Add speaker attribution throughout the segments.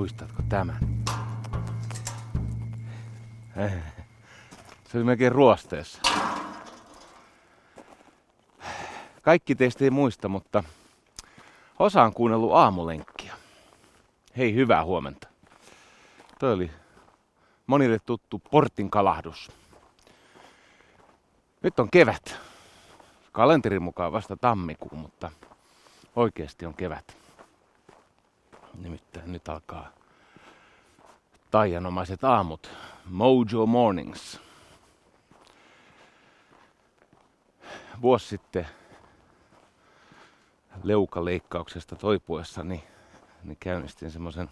Speaker 1: muistatko tämän? Se oli melkein ruosteessa. Kaikki teistä ei muista, mutta osa on kuunnellut aamulenkkiä. Hei, hyvää huomenta. Toi oli monille tuttu portin kalahdus. Nyt on kevät. Kalenterin mukaan vasta tammikuu, mutta oikeasti on kevät. Nimittäin nyt alkaa taianomaiset aamut. Mojo Mornings. Vuosi sitten leukaleikkauksesta toipuessani niin käynnistin semmoisen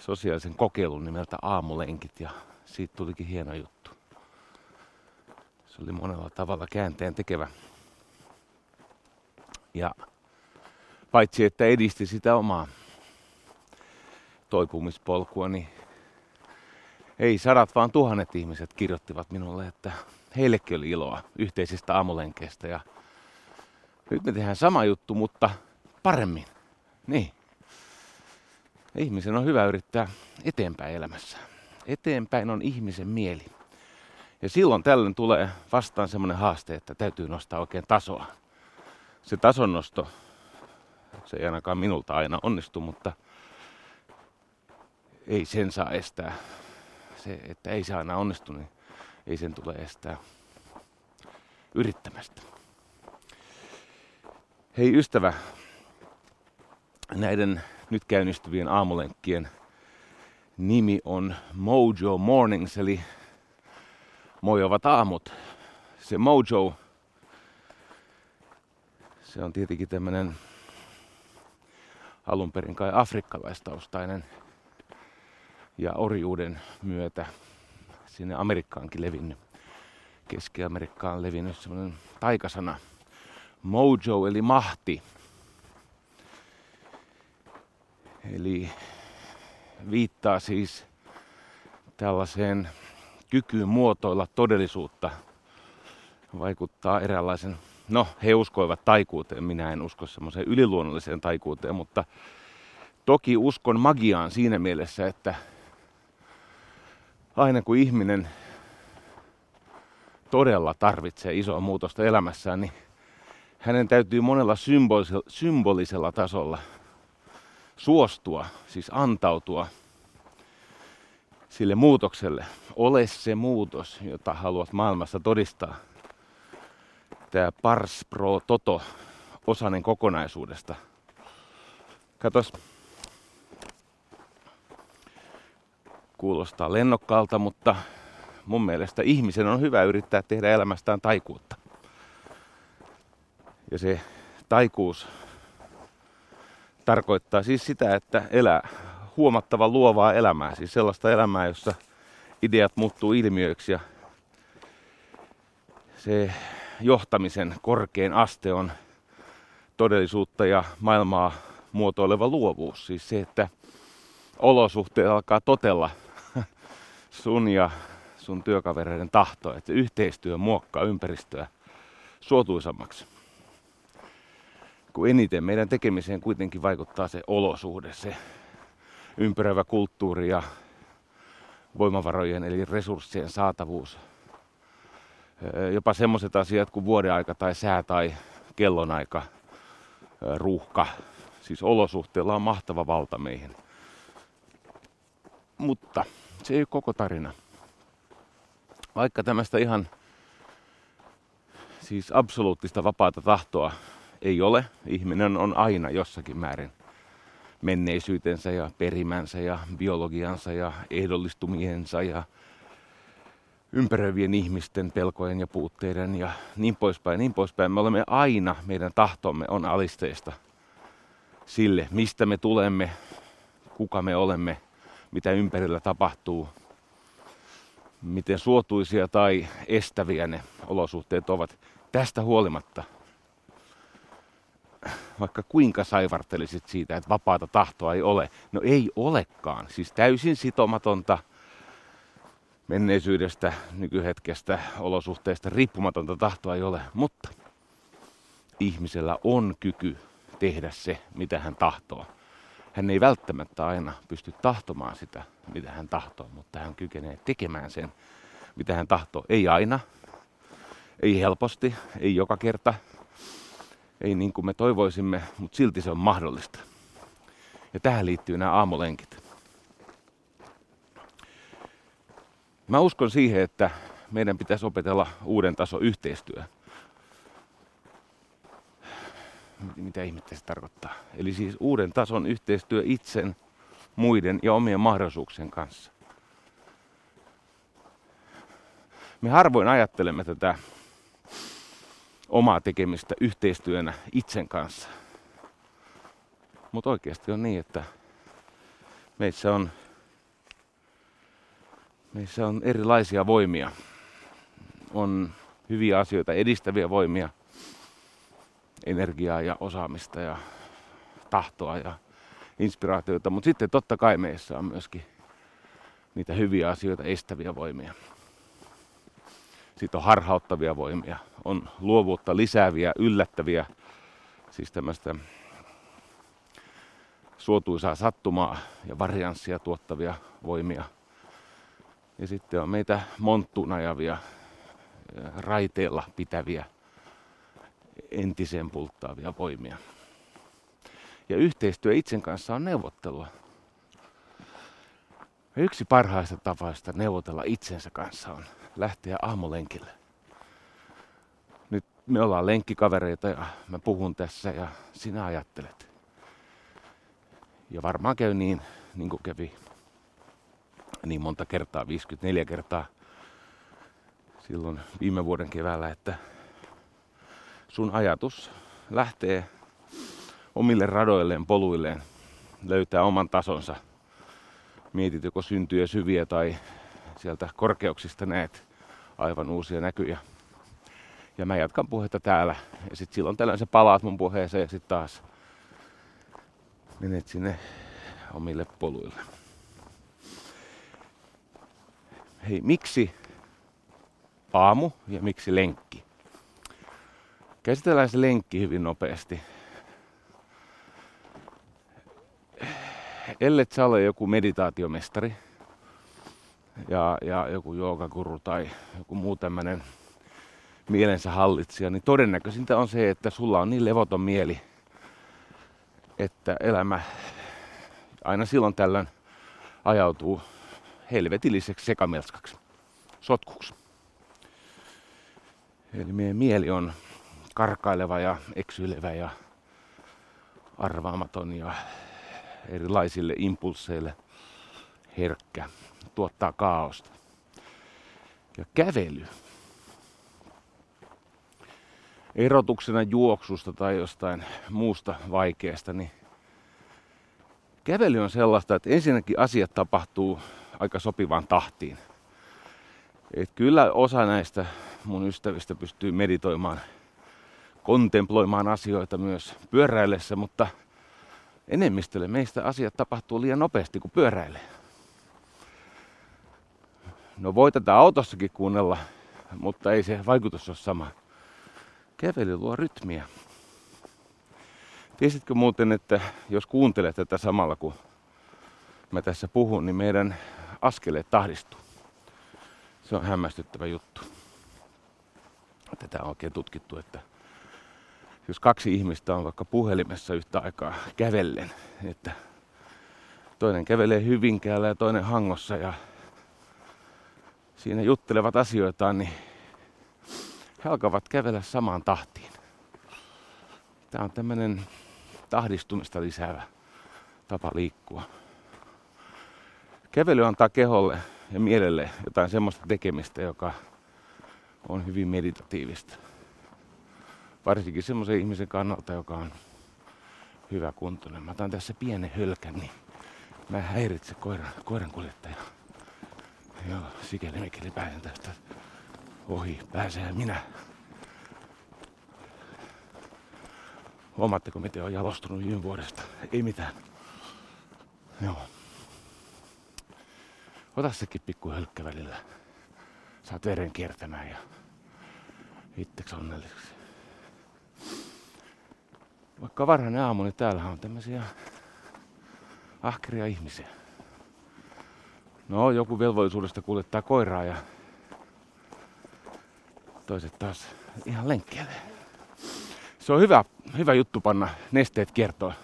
Speaker 1: sosiaalisen kokeilun nimeltä Aamulenkit ja siitä tulikin hieno juttu. Se oli monella tavalla käänteen tekevä. Ja paitsi että edisti sitä omaa toipumispolkua, niin ei sadat vaan tuhannet ihmiset kirjoittivat minulle, että heillekin oli iloa yhteisistä aamulenkeistä. Ja nyt me tehdään sama juttu, mutta paremmin. Niin. Ihmisen on hyvä yrittää eteenpäin elämässä. Eteenpäin on ihmisen mieli. Ja silloin tällöin tulee vastaan semmoinen haaste, että täytyy nostaa oikein tasoa. Se tasonnosto, se ei ainakaan minulta aina onnistu, mutta ei sen saa estää. Se, että ei se aina onnistu, niin ei sen tule estää yrittämästä. Hei ystävä, näiden nyt käynnistyvien aamulenkkien nimi on Mojo Mornings, eli mojovat aamut. Se Mojo, se on tietenkin tämmöinen alun perin kai afrikkalaistaustainen ja orjuuden myötä sinne Amerikkaankin levinnyt, Keski-Amerikkaan levinnyt semmoinen taikasana. Mojo eli mahti. Eli viittaa siis tällaiseen kykyyn muotoilla todellisuutta. Vaikuttaa eräänlaisen, no he uskoivat taikuuteen, minä en usko semmoiseen yliluonnolliseen taikuuteen, mutta toki uskon magiaan siinä mielessä, että aina kun ihminen todella tarvitsee isoa muutosta elämässään, niin hänen täytyy monella symbolisella, tasolla suostua, siis antautua sille muutokselle. Ole se muutos, jota haluat maailmassa todistaa. Tämä Pars Pro Toto osanen kokonaisuudesta. Katos, kuulostaa lennokkaalta, mutta mun mielestä ihmisen on hyvä yrittää tehdä elämästään taikuutta. Ja se taikuus tarkoittaa siis sitä, että elää huomattavan luovaa elämää. Siis sellaista elämää, jossa ideat muuttuu ilmiöiksi ja se johtamisen korkein aste on todellisuutta ja maailmaa muotoileva luovuus. Siis se, että olosuhteet alkaa totella sun ja sun työkavereiden tahto, että yhteistyö muokkaa ympäristöä suotuisammaksi. Kun eniten meidän tekemiseen kuitenkin vaikuttaa se olosuhde, se ympäröivä kulttuuri ja voimavarojen eli resurssien saatavuus. Jopa semmoiset asiat kuin vuodenaika tai sää tai kellonaika, ruuhka. Siis olosuhteilla on mahtava valta meihin. Mutta se ei ole koko tarina. Vaikka tämmöistä ihan siis absoluuttista vapaata tahtoa ei ole, ihminen on aina jossakin määrin menneisyytensä ja perimänsä ja biologiansa ja ehdollistumiensa ja ympäröivien ihmisten pelkojen ja puutteiden ja niin poispäin, niin poispäin. Me olemme aina, meidän tahtomme on alisteista sille, mistä me tulemme, kuka me olemme, mitä ympärillä tapahtuu, miten suotuisia tai estäviä ne olosuhteet ovat. Tästä huolimatta vaikka kuinka saivartelisit siitä, että vapaata tahtoa ei ole. No ei olekaan. Siis täysin sitomatonta menneisyydestä, nykyhetkestä, olosuhteista riippumatonta tahtoa ei ole. Mutta ihmisellä on kyky tehdä se, mitä hän tahtoo. Hän ei välttämättä aina pysty tahtomaan sitä, mitä hän tahtoo, mutta hän kykenee tekemään sen, mitä hän tahtoo. Ei aina, ei helposti, ei joka kerta, ei niin kuin me toivoisimme, mutta silti se on mahdollista. Ja tähän liittyy nämä aamulenkit. Mä uskon siihen, että meidän pitäisi opetella uuden tason yhteistyö. Mitä ihmettä se tarkoittaa? Eli siis uuden tason yhteistyö itsen, muiden ja omien mahdollisuuksien kanssa. Me harvoin ajattelemme tätä omaa tekemistä yhteistyönä itsen kanssa. Mutta oikeasti on niin, että meissä on, meissä on erilaisia voimia. On hyviä asioita edistäviä voimia, energiaa ja osaamista ja tahtoa ja inspiraatioita, mutta sitten totta kai meissä on myöskin niitä hyviä asioita estäviä voimia. Sitten on harhauttavia voimia, on luovuutta lisääviä, yllättäviä, siis tämmöistä suotuisaa sattumaa ja varianssia tuottavia voimia. Ja sitten on meitä monttuun ajavia, raiteella pitäviä, entisen pulttaavia voimia. Ja yhteistyö itsen kanssa on neuvottelua. Yksi parhaista tavoista neuvotella itsensä kanssa on lähteä aamulenkille. Nyt me ollaan lenkkikavereita ja mä puhun tässä ja sinä ajattelet. Ja varmaan käy niin, niin kuin kävi niin monta kertaa, 54 kertaa silloin viime vuoden keväällä, että sun ajatus lähtee omille radoilleen, poluilleen, löytää oman tasonsa. Mietit joko syntyjä syviä tai sieltä korkeuksista näet aivan uusia näkyjä. Ja mä jatkan puhetta täällä. Ja sitten silloin tällöin sä palaat mun puheeseen ja sitten taas menet sinne omille poluille. Hei, miksi aamu ja miksi lenkki? Käsitellään se lenkki hyvin nopeasti. Ellet sä ole joku meditaatiomestari ja, ja joku joogakuru tai joku muu tämmöinen mielensä hallitsija, niin todennäköisintä on se, että sulla on niin levoton mieli, että elämä aina silloin tällöin ajautuu helvetilliseksi sekamelskaksi, sotkuksi. Eli meidän mieli on karkaileva ja eksyilevä ja arvaamaton ja erilaisille impulseille herkkä, tuottaa kaaosta. Ja kävely. Erotuksena juoksusta tai jostain muusta vaikeasta, niin kävely on sellaista, että ensinnäkin asiat tapahtuu aika sopivaan tahtiin. Et kyllä osa näistä mun ystävistä pystyy meditoimaan kontemploimaan asioita myös pyöräillessä, mutta enemmistölle meistä asiat tapahtuu liian nopeasti, kuin pyöräilee. No voi tätä autossakin kuunnella, mutta ei se vaikutus ole sama. Kävely luo rytmiä. Tiesitkö muuten, että jos kuuntelet tätä samalla kun mä tässä puhun, niin meidän askeleet tahdistuu. Se on hämmästyttävä juttu. Tätä on oikein tutkittu, että jos kaksi ihmistä on vaikka puhelimessa yhtä aikaa kävellen, että toinen kävelee Hyvinkäällä ja toinen Hangossa ja siinä juttelevat asioitaan, niin he alkavat kävellä samaan tahtiin. Tämä on tämmöinen tahdistumista lisäävä tapa liikkua. Kävely antaa keholle ja mielelle jotain semmoista tekemistä, joka on hyvin meditatiivista varsinkin semmoisen ihmisen kannalta, joka on hyvä kuntoinen. Mä otan tässä pienen hölkän, niin mä häiritse koiran, koiran kuljettaja. Joo, sikäli mikäli pääsen tästä ohi. Pääsee minä. Huomaatteko, miten on jalostunut viime vuodesta? Ei mitään. Joo. Ota sekin pikku hölkkä välillä. Saat veren kiertämään ja itseksi onnelliseksi vaikka varhainen aamu, niin täällä on tämmöisiä Ahkeria ihmisiä. No, joku velvollisuudesta kuljettaa koiraa ja toiset taas ihan lenkkeelle. Se on hyvä, hyvä juttu panna nesteet kiertoon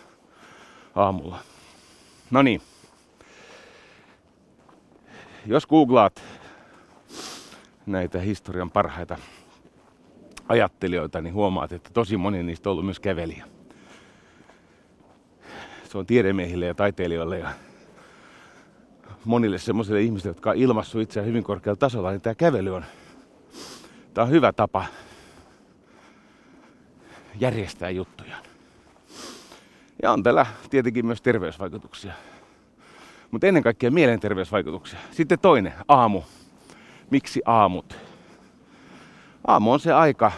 Speaker 1: aamulla. No niin. Jos googlaat näitä historian parhaita ajattelijoita, niin huomaat, että tosi moni niistä on ollut myös kävelijä. Se on tiedemiehille ja taiteilijoille ja monille semmoisille ihmisille, jotka on ilmassut itseään hyvin korkealla tasolla, niin tämä kävely on, tämä on hyvä tapa järjestää juttuja. Ja on tällä tietenkin myös terveysvaikutuksia. Mutta ennen kaikkea mielenterveysvaikutuksia. Sitten toinen, aamu. Miksi aamut? Aamu on se aika,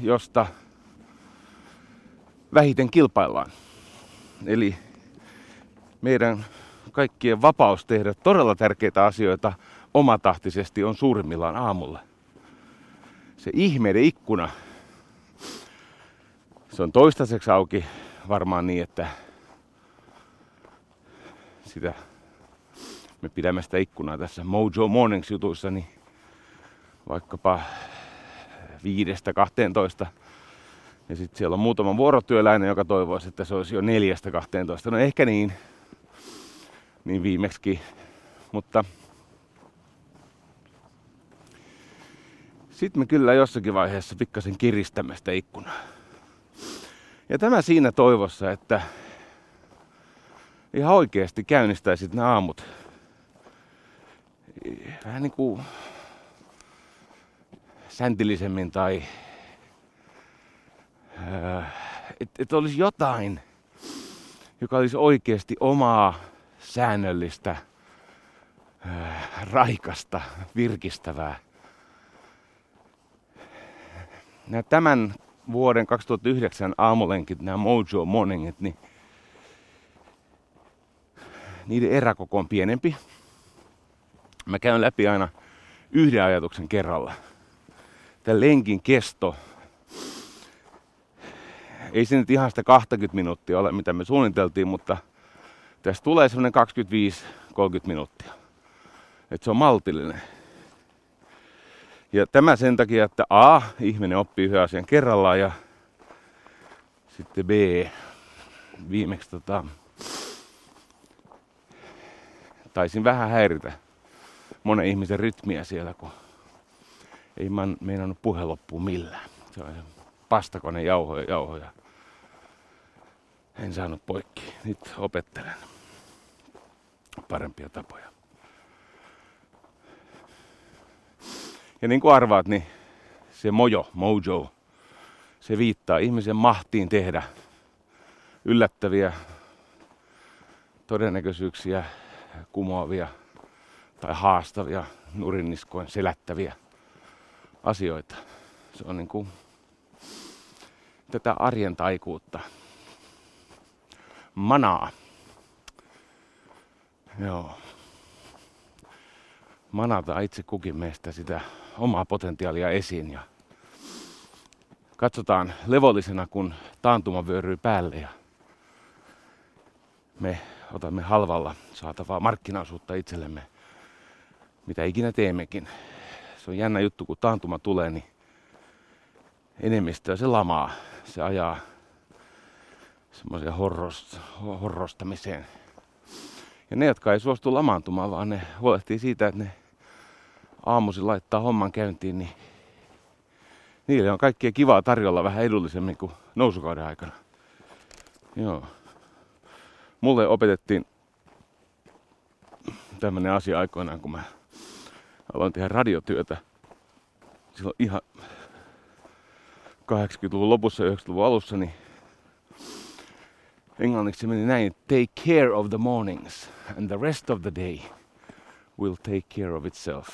Speaker 1: josta vähiten kilpaillaan. Eli meidän kaikkien vapaus tehdä todella tärkeitä asioita omatahtisesti on suurimmillaan aamulla. Se ihmeiden ikkuna, se on toistaiseksi auki varmaan niin, että sitä, me pidämme sitä ikkunaa tässä Mojo Mornings jutuissa, niin vaikkapa viidestä 12. Ja sitten siellä on muutama vuorotyöläinen, joka toivoisi, että se olisi jo neljästä 12. No ehkä niin, niin viimeksi. Mutta sitten me kyllä jossakin vaiheessa pikkasen kiristämme sitä ikkunaa. Ja tämä siinä toivossa, että ihan oikeasti käynnistäisit nämä aamut vähän niin kuin säntillisemmin tai että et olisi jotain, joka olisi oikeasti omaa säännöllistä, raikasta, virkistävää. Nämä tämän vuoden 2009 aamulenkit, nämä Mojo Morningit, niin niiden eräkoko on pienempi. Mä käyn läpi aina yhden ajatuksen kerralla. Tämän lenkin kesto, ei se nyt ihan sitä 20 minuuttia ole, mitä me suunniteltiin, mutta tästä tulee semmoinen 25-30 minuuttia. Että se on maltillinen. Ja tämä sen takia, että A, ihminen oppii yhden asian kerrallaan ja sitten B, viimeksi tota, taisin vähän häiritä monen ihmisen rytmiä siellä, kun ei man meinannut puhe loppuun millään. Se on pastakone jauhoja, jauhoja. En saanut poikki. Nyt opettelen parempia tapoja. Ja niin kuin arvaat, niin se mojo, mojo, se viittaa ihmisen mahtiin tehdä yllättäviä todennäköisyyksiä kumoavia tai haastavia, nurinniskoin selättäviä asioita. Se on niin kuin tätä arjen taikuutta. Manaa. Joo. Manata itse kukin meistä sitä omaa potentiaalia esiin ja katsotaan levollisena, kun taantuma vyöryy päälle ja me otamme halvalla saatavaa markkinaosuutta itsellemme, mitä ikinä teemmekin. Se on jännä juttu, kun taantuma tulee, niin enemmistöä se lamaa. Se ajaa semmoiseen horrost, horrostamiseen. Ja ne, jotka ei suostu lamaantumaan, vaan ne huolehtii siitä, että ne aamuisin laittaa homman käyntiin, niin niille on kaikkia kivaa tarjolla vähän edullisemmin kuin nousukauden aikana. Joo. Mulle opetettiin tämmöinen asia aikoinaan, kun mä aloin tehdä radiotyötä. Silloin ihan 80-luvun lopussa ja 90-luvun alussa, niin englanniksi meni näin, take care of the mornings and the rest of the day will take care of itself.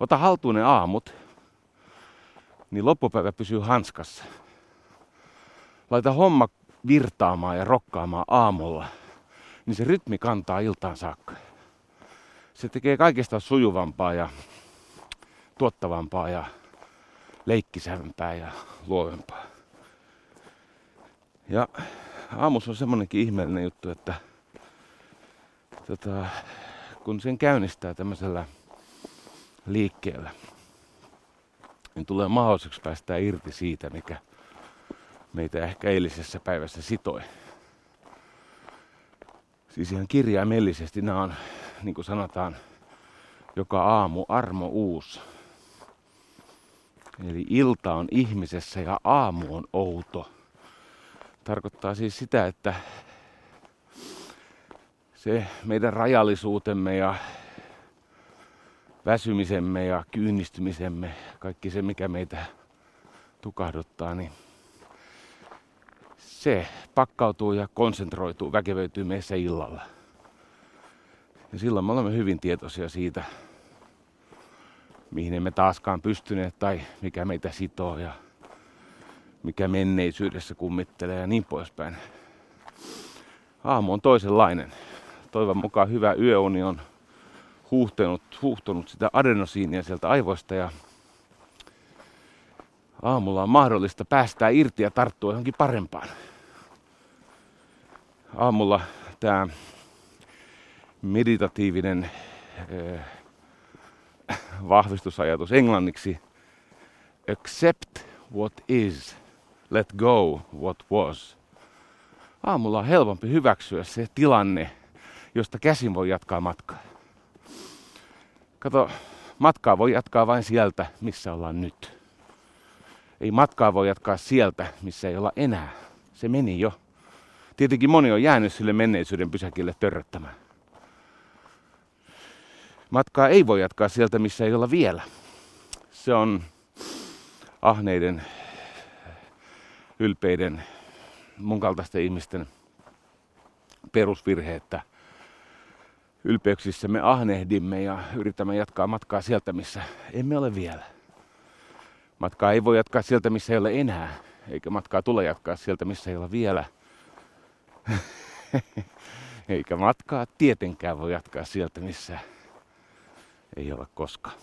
Speaker 1: Ota haltuun ne aamut, niin loppupäivä pysyy hanskassa. Laita homma virtaamaan ja rokkaamaan aamulla, niin se rytmi kantaa iltaan saakka. Se tekee kaikesta sujuvampaa ja tuottavampaa ja leikkisämpää ja luovempaa. Ja aamus on semmonenkin ihmeellinen juttu, että tota, kun sen käynnistää tämmöisellä liikkeellä, niin tulee mahdolliseksi päästä irti siitä, mikä meitä ehkä eilisessä päivässä sitoi. Siis ihan kirjaimellisesti nämä on, niin kuin sanotaan, joka aamu armo uus. Eli ilta on ihmisessä ja aamu on outo. Tarkoittaa siis sitä, että se meidän rajallisuutemme ja väsymisemme ja kyynistymisemme, kaikki se mikä meitä tukahduttaa, niin se pakkautuu ja konsentroituu, väkevöityy meissä illalla. Ja silloin me olemme hyvin tietoisia siitä, mihin emme taaskaan pystyneet tai mikä meitä sitoo ja mikä menneisyydessä kummittelee ja niin poispäin. Aamu on toisenlainen. Toivon mukaan hyvä yöuni on huuhtenut, huuhtonut sitä adenosiinia sieltä aivoista ja aamulla on mahdollista päästää irti ja tarttua johonkin parempaan. Aamulla tämä meditatiivinen äh, vahvistusajatus englanniksi accept what is, let go what was. Aamulla on helpompi hyväksyä se tilanne, josta käsin voi jatkaa matkaa. Kato, matkaa voi jatkaa vain sieltä, missä ollaan nyt. Ei matkaa voi jatkaa sieltä, missä ei olla enää. Se meni jo. Tietenkin moni on jäänyt sille menneisyyden pysäkille törröttämään. Matkaa ei voi jatkaa sieltä, missä ei olla vielä. Se on ahneiden, ylpeiden, mun kaltaisten ihmisten perusvirhe, että ylpeyksissä me ahnehdimme ja yritämme jatkaa matkaa sieltä, missä emme ole vielä. Matkaa ei voi jatkaa sieltä, missä ei ole enää, eikä matkaa tule jatkaa sieltä, missä ei ole vielä. eikä matkaa tietenkään voi jatkaa sieltä, missä ei ole koskaan.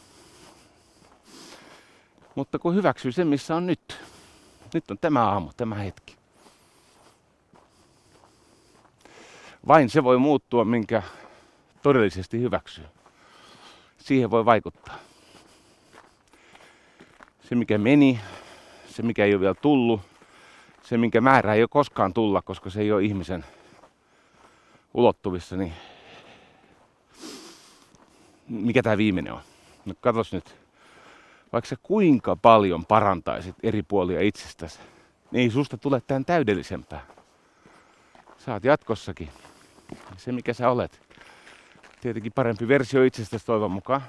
Speaker 1: Mutta kun hyväksyy sen, missä on nyt. Nyt on tämä aamu, tämä hetki. Vain se voi muuttua, minkä todellisesti hyväksyy. Siihen voi vaikuttaa. Se, mikä meni, se, mikä ei ole vielä tullut, se, minkä määrä ei ole koskaan tulla, koska se ei ole ihmisen ulottuvissa, niin mikä tämä viimeinen on? No katos nyt, vaikka sä kuinka paljon parantaisit eri puolia itsestäsi, niin ei susta tule tämän täydellisempää. Saat jatkossakin se, mikä sä olet. Tietenkin parempi versio itsestäsi toivon mukaan.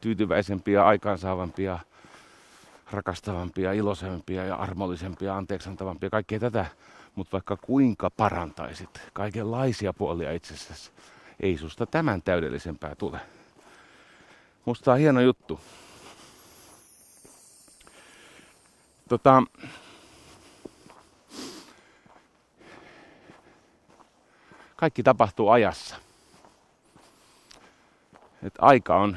Speaker 1: Tyytyväisempiä, aikaansaavampia, rakastavampia, iloisempia ja armollisempia, anteeksiantavampia, kaikkea tätä mutta vaikka kuinka parantaisit kaikenlaisia puolia itsessäsi, ei susta tämän täydellisempää tule. Musta on hieno juttu. Tota, kaikki tapahtuu ajassa. Et aika on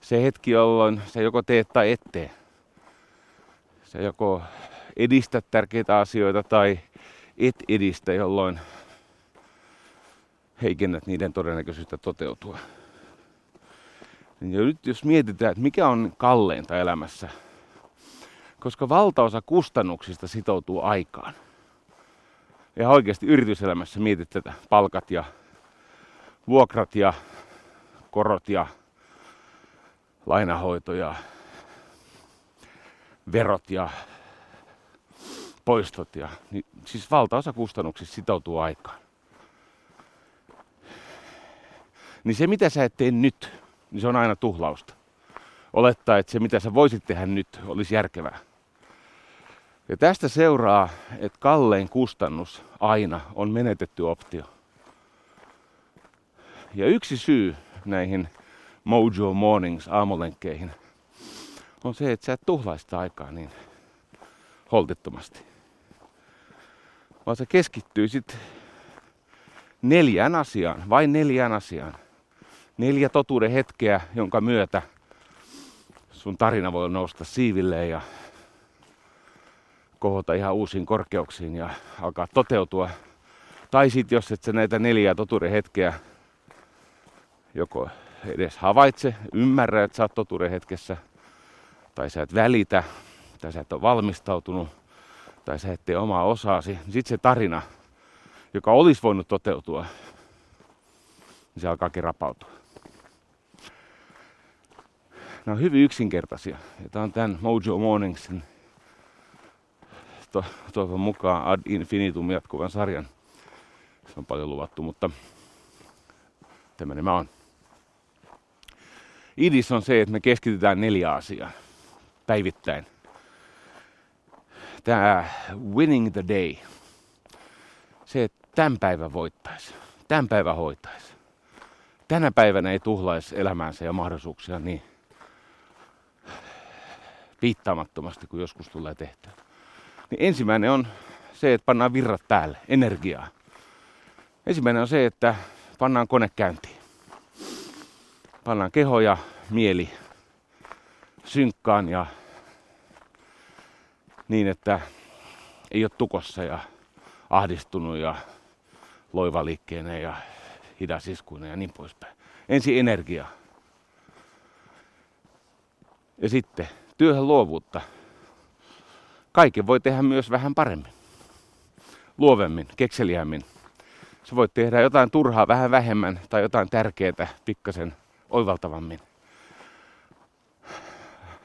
Speaker 1: se hetki, jolloin se joko teet tai et tee. Se joko edistä tärkeitä asioita tai et edistä, jolloin heikennät niiden todennäköisyyttä toteutua. Ja nyt jos mietitään, että mikä on kalleinta elämässä, koska valtaosa kustannuksista sitoutuu aikaan. Ja oikeasti yrityselämässä mietit tätä, palkat ja vuokrat ja korot ja lainahoito ja verot ja poistot ja niin, siis valtaosa kustannuksista sitoutuu aikaan. Niin se mitä sä et tee nyt, niin se on aina tuhlausta. Olettaa, että se mitä sä voisit tehdä nyt olisi järkevää. Ja tästä seuraa, että kallein kustannus aina on menetetty optio. Ja yksi syy näihin Mojo Mornings aamulenkkeihin on se, että sä et tuhlaista aikaa niin holtittomasti vaan se keskittyy sitten neljään asiaan, vain neljään asiaan. Neljä totuuden hetkeä, jonka myötä sun tarina voi nousta siivilleen ja kohota ihan uusiin korkeuksiin ja alkaa toteutua. Tai sitten jos et sä näitä neljää totuuden hetkeä joko edes havaitse, ymmärrä, että sä oot totuuden hetkessä, tai sä et välitä, tai sä et ole valmistautunut, tai sä et tee omaa osaasi, niin sitten se tarina, joka olisi voinut toteutua, niin se alkaa rapautua. Nämä on hyvin yksinkertaisia. Ja tämä on tämän Mojo Morningsin to, toivon mukaan ad infinitum jatkuvan sarjan. Se on paljon luvattu, mutta tämmöinen mä oon. Idis on se, että me keskitytään neljä asiaa päivittäin. Tämä winning the day. Se, että tämän päivän voittaisi. Tämän päivän hoitaisi. Tänä päivänä ei tuhlaisi elämäänsä ja mahdollisuuksia niin viittaamattomasti kuin joskus tulee tehtyä. Niin ensimmäinen on se, että pannaan virrat päälle, energiaa. Ensimmäinen on se, että pannaan kone käyntiin. Pannaan keho ja mieli synkkaan ja niin, että ei ole tukossa ja ahdistunut ja loivaliikkeenä ja hidasiskuinen ja niin poispäin. Ensin energia. Ja sitten työhön luovuutta. Kaiken voi tehdä myös vähän paremmin. Luovemmin, kekseliämmin. Sä voit tehdä jotain turhaa vähän vähemmän tai jotain tärkeää pikkasen oivaltavammin.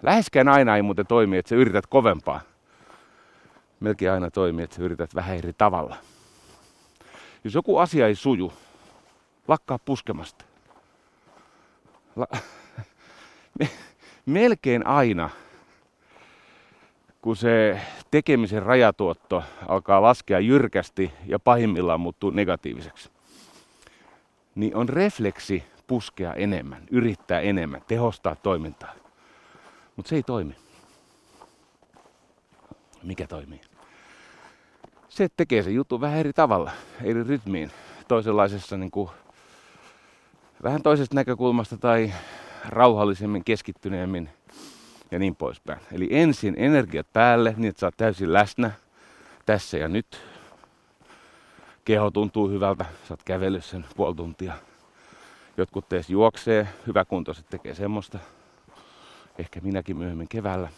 Speaker 1: Läheskään aina ei muuten toimi, että sä yrität kovempaa. Melkein aina toimii, että sä yrität vähän eri tavalla. Jos joku asia ei suju, lakkaa puskemasta. La- melkein aina, kun se tekemisen rajatuotto alkaa laskea jyrkästi ja pahimmillaan muuttuu negatiiviseksi, niin on refleksi puskea enemmän, yrittää enemmän, tehostaa toimintaa. Mutta se ei toimi. Mikä toimii? Se tekee se juttu vähän eri tavalla, eri rytmiin, toisenlaisessa niin kuin, vähän toisesta näkökulmasta tai rauhallisemmin, keskittyneemmin ja niin poispäin. Eli ensin energiat päälle, niin että sä oot täysin läsnä tässä ja nyt. Keho tuntuu hyvältä, sä oot kävellyt sen puoli tuntia. Jotkut teistä juoksee, hyväkuntoiset tekee semmoista. Ehkä minäkin myöhemmin keväällä.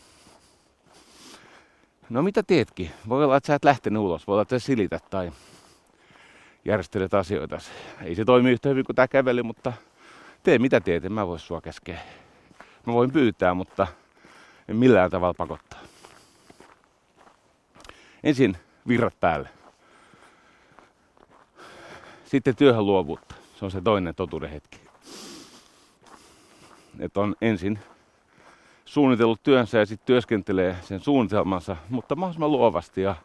Speaker 1: No mitä teetkin? Voi olla, että sä et lähtenyt ulos. Voi olla, että sä silität tai järjestelet asioita. Ei se toimi yhtä hyvin kuin tämä kävely, mutta tee mitä teet, en mä voi sua käskeä. Mä voin pyytää, mutta millään tavalla pakottaa. Ensin virrat päälle. Sitten työhön luovuutta. Se on se toinen totuuden hetki. Että on ensin suunnitellut työnsä ja sitten työskentelee sen suunnitelmansa, mutta mahdollisimman luovasti ja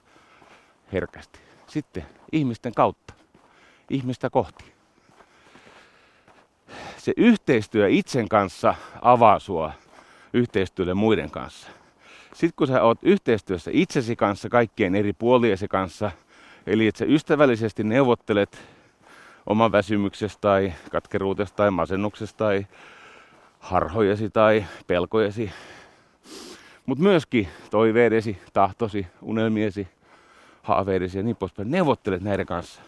Speaker 1: herkästi. Sitten ihmisten kautta, ihmistä kohti se yhteistyö itsen kanssa avaa sua yhteistyölle muiden kanssa. Sitten kun sä oot yhteistyössä itsesi kanssa, kaikkien eri puoliesi kanssa, eli että sä ystävällisesti neuvottelet oman väsymyksestä tai katkeruudesta tai masennuksesta tai harhojesi tai pelkojesi, mutta myöskin toiveidesi, tahtosi, unelmiesi, haaveidesi ja niin poispäin. Neuvottelet näiden kanssa.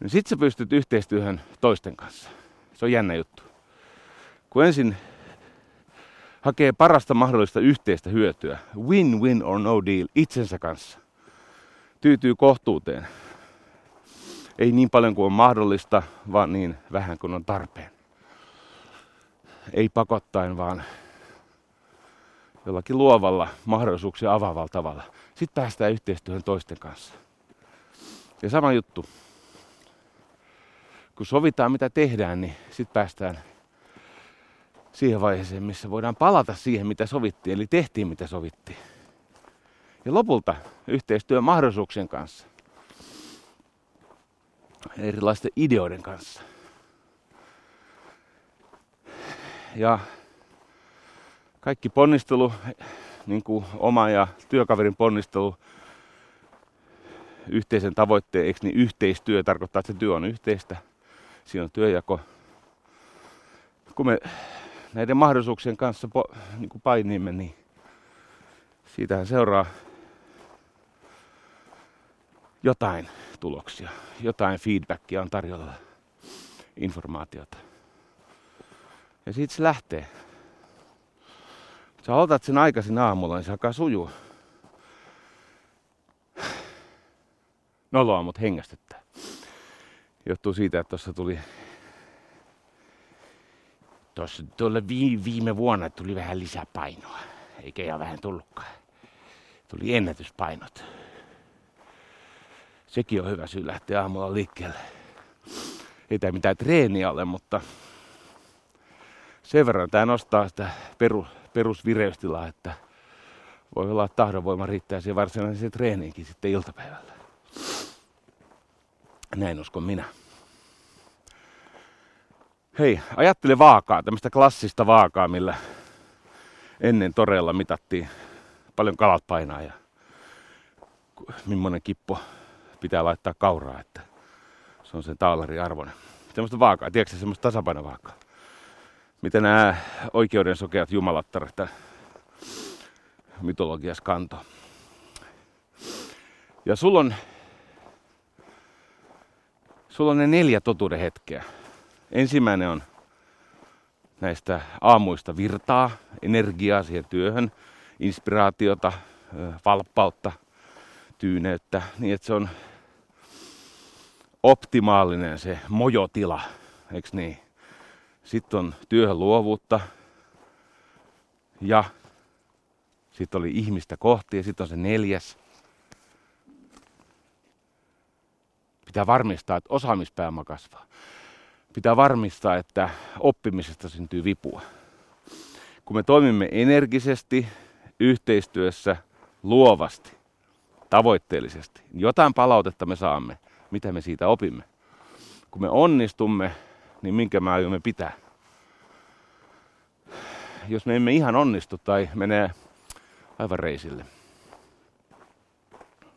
Speaker 1: Niin sit sä pystyt yhteistyöhön toisten kanssa. Se on jännä juttu. Kun ensin hakee parasta mahdollista yhteistä hyötyä, win-win or no deal, itsensä kanssa, tyytyy kohtuuteen. Ei niin paljon kuin on mahdollista, vaan niin vähän kuin on tarpeen. Ei pakottaen, vaan jollakin luovalla mahdollisuuksia avaavalla tavalla. Sitten päästään yhteistyöhön toisten kanssa. Ja sama juttu, kun sovitaan mitä tehdään, niin sitten päästään siihen vaiheeseen, missä voidaan palata siihen, mitä sovittiin, eli tehtiin mitä sovittiin. Ja lopulta yhteistyö mahdollisuuksien kanssa. Erilaisten ideoiden kanssa. Ja kaikki ponnistelu, niin kuin oma ja työkaverin ponnistelu yhteisen tavoitteen, eikö niin yhteistyö tarkoittaa, että se työ on yhteistä – siinä on työjako. Kun me näiden mahdollisuuksien kanssa po, niin kuin painimme, niin siitähän seuraa jotain tuloksia, jotain feedbackia on tarjolla, informaatiota. Ja siitä se lähtee. Sä otat sen aikaisin aamulla, niin se alkaa sujua. Noloa, mutta hengästyttää. Johtuu siitä, että tuossa tuli tuossa tuolle viime vuonna tuli vähän lisäpainoa. Eikä ihan vähän tullutkaan. Tuli ennätyspainot. Sekin on hyvä syy lähteä aamulla liikkeelle. Ei tämä mitään treeniä ole, mutta sen verran tämä nostaa sitä peru, perusvireystilaa, että voi olla, että tahdonvoima riittää siihen varsinaiseen treeniinkin sitten iltapäivällä. Näin uskon minä. Hei, ajattele vaakaa, tämmöistä klassista vaakaa, millä ennen toreella mitattiin paljon kalat painaa ja millainen kippo pitää laittaa kauraa, että se on sen taalarin arvoinen. Semmoista vaakaa, tiedätkö semmoista tasapainovaakaa? Mitä nämä oikeuden sokeat jumalattar mytologias kanto. Ja sulla on, sulla on ne neljä totuuden hetkeä. Ensimmäinen on näistä aamuista virtaa, energiaa siihen työhön, inspiraatiota, valppautta, tyyneyttä, niin että se on optimaalinen se mojotila, eikö niin? Sitten on työhön luovuutta ja sitten oli ihmistä kohti ja sitten on se neljäs. Pitää varmistaa, että osaamispääoma kasvaa. Pitää varmistaa, että oppimisesta syntyy vipua. Kun me toimimme energisesti, yhteistyössä, luovasti, tavoitteellisesti, niin jotain palautetta me saamme. Mitä me siitä opimme? Kun me onnistumme, niin minkä mä aiomme pitää? Jos me emme ihan onnistu tai menee aivan reisille.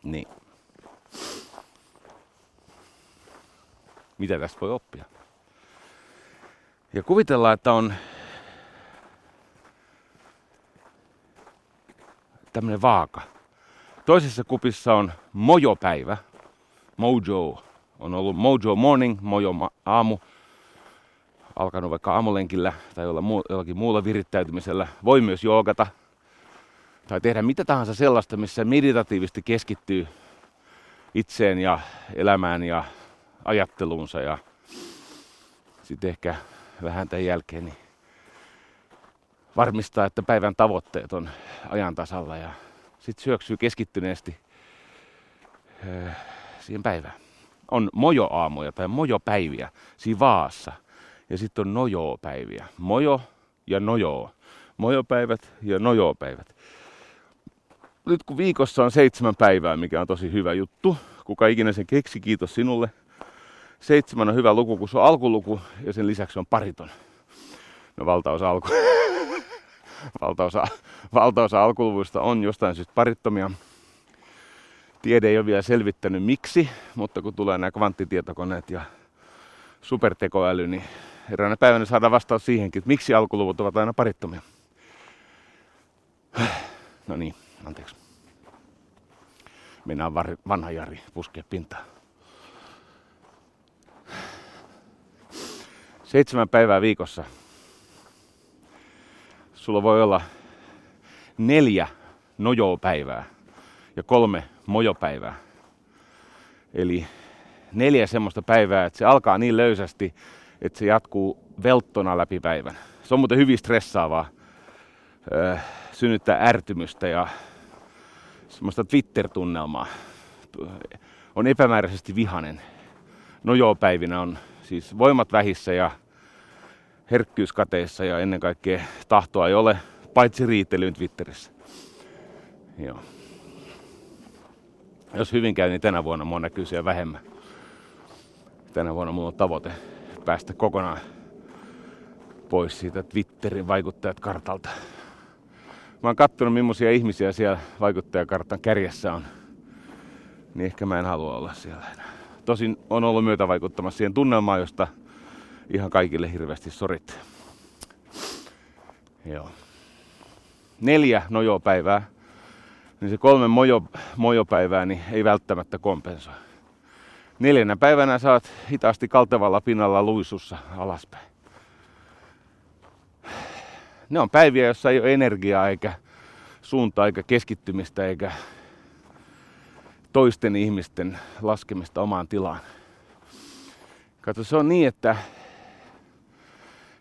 Speaker 1: Niin. Mitä tästä voi oppia? Ja kuvitellaan, että on tämmöinen vaaka. Toisessa kupissa on mojopäivä. Mojo. On ollut mojo morning, mojo aamu. Alkanut vaikka aamulenkillä tai jollakin muulla virittäytymisellä. Voi myös joogata, tai tehdä mitä tahansa sellaista, missä meditatiivisesti keskittyy itseen ja elämään ja ajatteluunsa ja sitten ehkä vähän tämän jälkeen niin varmistaa, että päivän tavoitteet on ajan tasalla ja sitten syöksyy keskittyneesti öö, siihen päivään. On mojo-aamuja tai mojopäiviä vaassa ja sitten on nojo-päiviä. Mojo ja nojo. Mojopäivät ja nojo-päivät nyt kun viikossa on seitsemän päivää, mikä on tosi hyvä juttu, kuka ikinä sen keksi, kiitos sinulle. Seitsemän on hyvä luku, kun se on alkuluku ja sen lisäksi on pariton. No valtaosa, alku... valtaosa, valtaosa alkuluvuista on jostain syystä parittomia. Tiede ei ole vielä selvittänyt miksi, mutta kun tulee nämä kvanttitietokoneet ja supertekoäly, niin eräänä päivänä saadaan vastaus siihenkin, että miksi alkuluvut ovat aina parittomia. No niin anteeksi. Mennään vanha Jari puskea pintaan. Seitsemän päivää viikossa. Sulla voi olla neljä nojopäivää ja kolme mojopäivää. Eli neljä semmoista päivää, että se alkaa niin löysästi, että se jatkuu velttona läpi päivän. Se on muuten hyvin stressaavaa. Öö, synnyttää ärtymystä ja semmoista Twitter-tunnelmaa. On epämääräisesti vihanen. No joo, päivinä on siis voimat vähissä ja herkkyyskateissa ja ennen kaikkea tahtoa ei ole, paitsi riittelyyn Twitterissä. Joo. Jos hyvin käy, niin tänä vuonna mua näkyy siellä vähemmän. Tänä vuonna mulla on tavoite päästä kokonaan pois siitä Twitterin vaikuttajat kartalta mä oon kattonut millaisia ihmisiä siellä vaikuttajakartan kärjessä on, niin ehkä mä en halua olla siellä enää. Tosin on ollut myötä vaikuttamassa siihen tunnelmaan, josta ihan kaikille hirveästi sorit. Joo. Neljä nojopäivää. Niin se kolme mojo mojopäivää, niin ei välttämättä kompensoi. Neljänä päivänä saat hitaasti kaltevalla pinnalla luisussa alaspäin. Ne on päiviä, joissa ei ole energiaa eikä suuntaa eikä keskittymistä eikä toisten ihmisten laskemista omaan tilaan. Kato, se on niin, että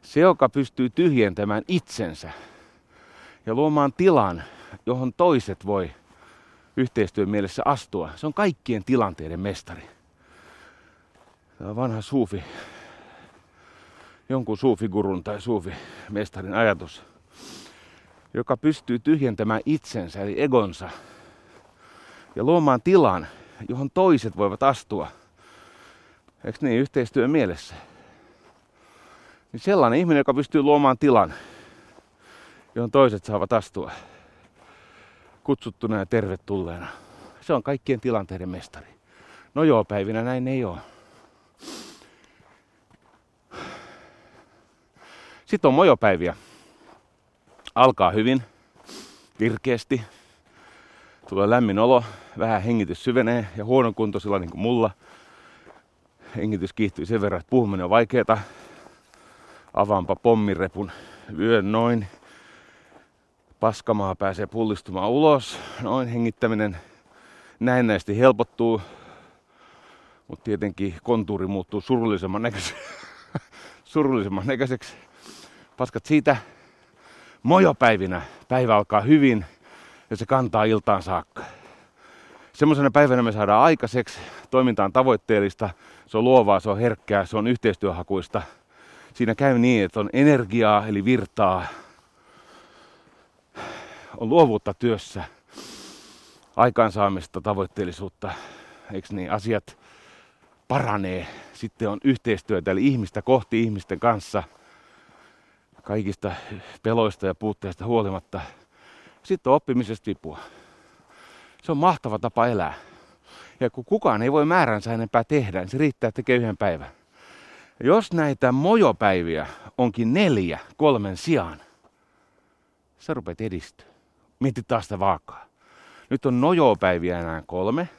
Speaker 1: se, joka pystyy tyhjentämään itsensä ja luomaan tilan, johon toiset voi yhteistyön mielessä astua, se on kaikkien tilanteiden mestari. Tämä on vanha suufi, jonkun suufigurun tai suufimestarin ajatus, joka pystyy tyhjentämään itsensä eli egonsa ja luomaan tilan, johon toiset voivat astua. Eikö niin, yhteistyön mielessä? Niin sellainen ihminen, joka pystyy luomaan tilan, johon toiset saavat astua kutsuttuna ja tervetulleena. Se on kaikkien tilanteiden mestari. No joo, päivinä näin ei ole. Sitten on mojopäiviä. Alkaa hyvin, virkeästi. Tulee lämmin olo, vähän hengitys syvenee ja huonokuntoisilla niin kuin mulla. Hengitys kiihtyy sen verran, että puhuminen on vaikeeta. Avaanpa pommirepun yön noin. Paskamaa pääsee pullistumaan ulos. Noin hengittäminen näennäisesti helpottuu. Mutta tietenkin kontuuri muuttuu surullisemman näköiseksi. surullisemman näköiseksi. Paskat siitä. Mojopäivinä päivä alkaa hyvin ja se kantaa iltaan saakka. Semmoisena päivänä me saadaan aikaiseksi. Toiminta on tavoitteellista, se on luovaa, se on herkkää, se on yhteistyöhakuista. Siinä käy niin, että on energiaa eli virtaa, on luovuutta työssä, aikaansaamista, tavoitteellisuutta, eikö niin, asiat paranee. Sitten on yhteistyötä, eli ihmistä kohti ihmisten kanssa, kaikista peloista ja puutteista huolimatta. Sitten on oppimisesta vipua. Se on mahtava tapa elää. Ja kun kukaan ei voi määränsä enempää tehdä, niin se riittää, että tekee yhden päivän. Jos näitä mojopäiviä onkin neljä kolmen sijaan, sä rupeat edistyä. Mieti taas sitä vaakaa. Nyt on nojo-päiviä enää kolme,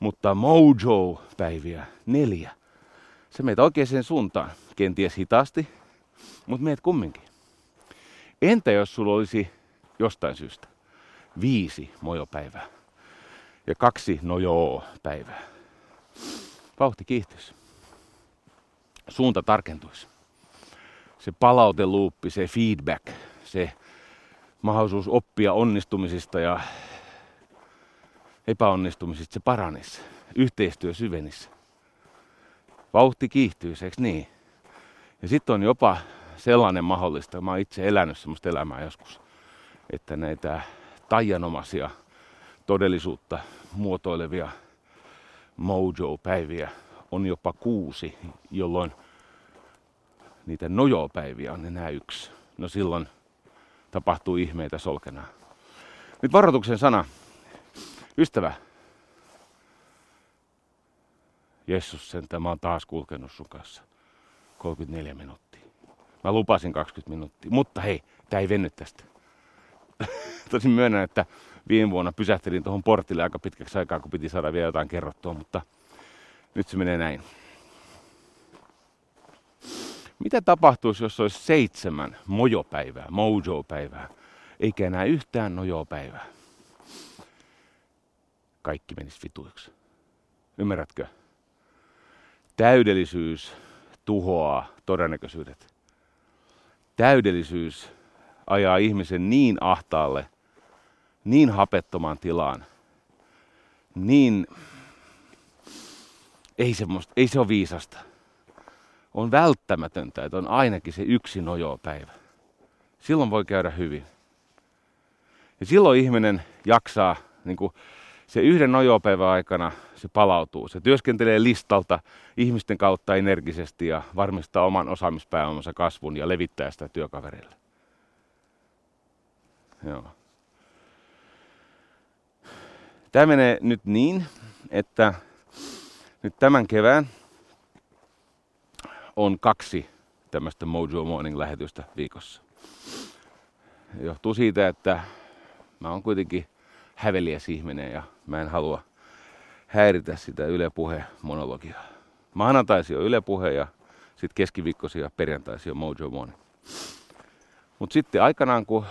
Speaker 1: mutta mojo-päiviä neljä. Se meitä oikeaan suuntaan. Kenties hitaasti, mutta meet kumminkin. Entä jos sulla olisi jostain syystä viisi mojopäivää ja kaksi nojo-päivää? Vauhti kiihtyisi. Suunta tarkentuisi. Se palauteluuppi, se feedback, se mahdollisuus oppia onnistumisista ja epäonnistumisista, se paranisi. Yhteistyö syvenisi. Vauhti kiihtyy, eikö niin? Ja sitten on jopa sellainen mahdollista, mä oon itse elänyt sellaista elämää joskus, että näitä taianomaisia todellisuutta muotoilevia mojo-päiviä on jopa kuusi, jolloin niitä nojo-päiviä on enää yksi. No silloin tapahtuu ihmeitä solkenaa. Nyt varoituksen sana. Ystävä. Jessus, sen mä oon taas kulkenut sun kanssa. 34 minuuttia. Mä lupasin 20 minuuttia. Mutta hei, tää ei venny tästä. Tosin myönnän, että viime vuonna pysähtelin tuohon portille aika pitkäksi aikaa, kun piti saada vielä jotain kerrottua, mutta nyt se menee näin. Mitä tapahtuisi, jos olisi seitsemän mojopäivää, mojo-päivää, eikä enää yhtään nojo-päivää? Kaikki menisi vituiksi. Ymmärrätkö? Täydellisyys tuhoaa todennäköisyydet. Täydellisyys ajaa ihmisen niin ahtaalle, niin hapettomaan tilaan, niin ei, semmoista, ei se ole viisasta on välttämätöntä, että on ainakin se yksi nojopäivä. Silloin voi käydä hyvin. Ja silloin ihminen jaksaa, niin kuin se yhden nojopäivän aikana se palautuu. Se työskentelee listalta ihmisten kautta energisesti ja varmistaa oman osaamispääomansa kasvun ja levittää sitä työkaverille. Joo. Tämä menee nyt niin, että nyt tämän kevään on kaksi tämmöistä Mojo Morning-lähetystä viikossa. Johtuu siitä, että mä oon kuitenkin häveliäs ihminen ja mä en halua häiritä sitä Yle Puhe monologiaa. Maanantaisi on Yle Puhe ja sitten keskiviikkosi ja perjantaisi on Mojo Morning. Mutta sitten aikanaan kun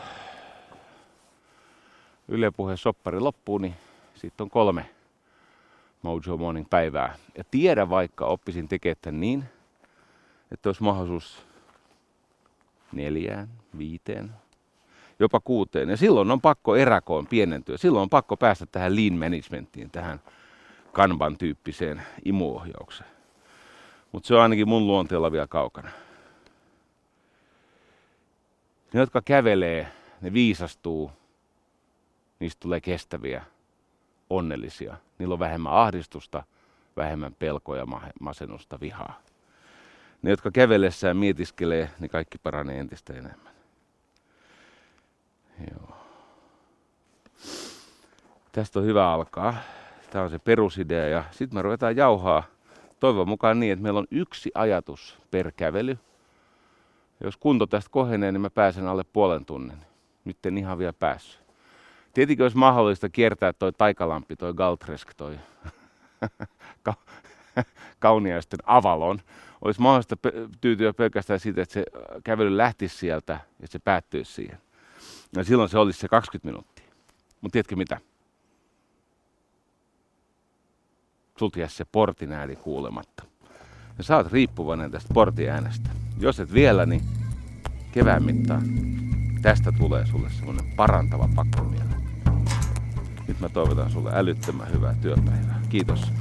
Speaker 1: Yle Puhe soppari loppuu, niin sitten on kolme Mojo Morning päivää. Ja tiedä vaikka oppisin tekemään niin, että olisi mahdollisuus neljään, viiteen, jopa kuuteen. Ja silloin on pakko eräkoon pienentyä. Silloin on pakko päästä tähän lean managementiin, tähän kanban tyyppiseen imuohjaukseen. Mutta se on ainakin mun luonteella vielä kaukana. Ne, jotka kävelee, ne viisastuu, niistä tulee kestäviä, onnellisia. Niillä on vähemmän ahdistusta, vähemmän pelkoja, masennusta, vihaa. Ne, jotka kävellessään mietiskelee, niin kaikki paranee entistä enemmän. Joo. Tästä on hyvä alkaa. Tämä on se perusidea ja sitten me ruvetaan jauhaa toivon mukaan niin, että meillä on yksi ajatus per kävely. Jos kunto tästä kohenee, niin mä pääsen alle puolen tunnin. Nyt en ihan vielä päässyt. Tietenkin olisi mahdollista kiertää toi taikalampi, toi Galtresk, toi kauniaisten Avalon. Olisi mahdollista tyytyä pelkästään siitä, että se kävely lähtisi sieltä ja se päättyisi siihen. Ja silloin se olisi se 20 minuuttia. Mutta tiedätkö mitä? sulta jää se portin ääni kuulematta. Ja sä oot riippuvainen tästä portin äänestä. Jos et vielä, niin kevään mittaan tästä tulee sulle semmonen parantava pakkomiele. Nyt mä toivotan sulle älyttömän hyvää työpäivää. Kiitos.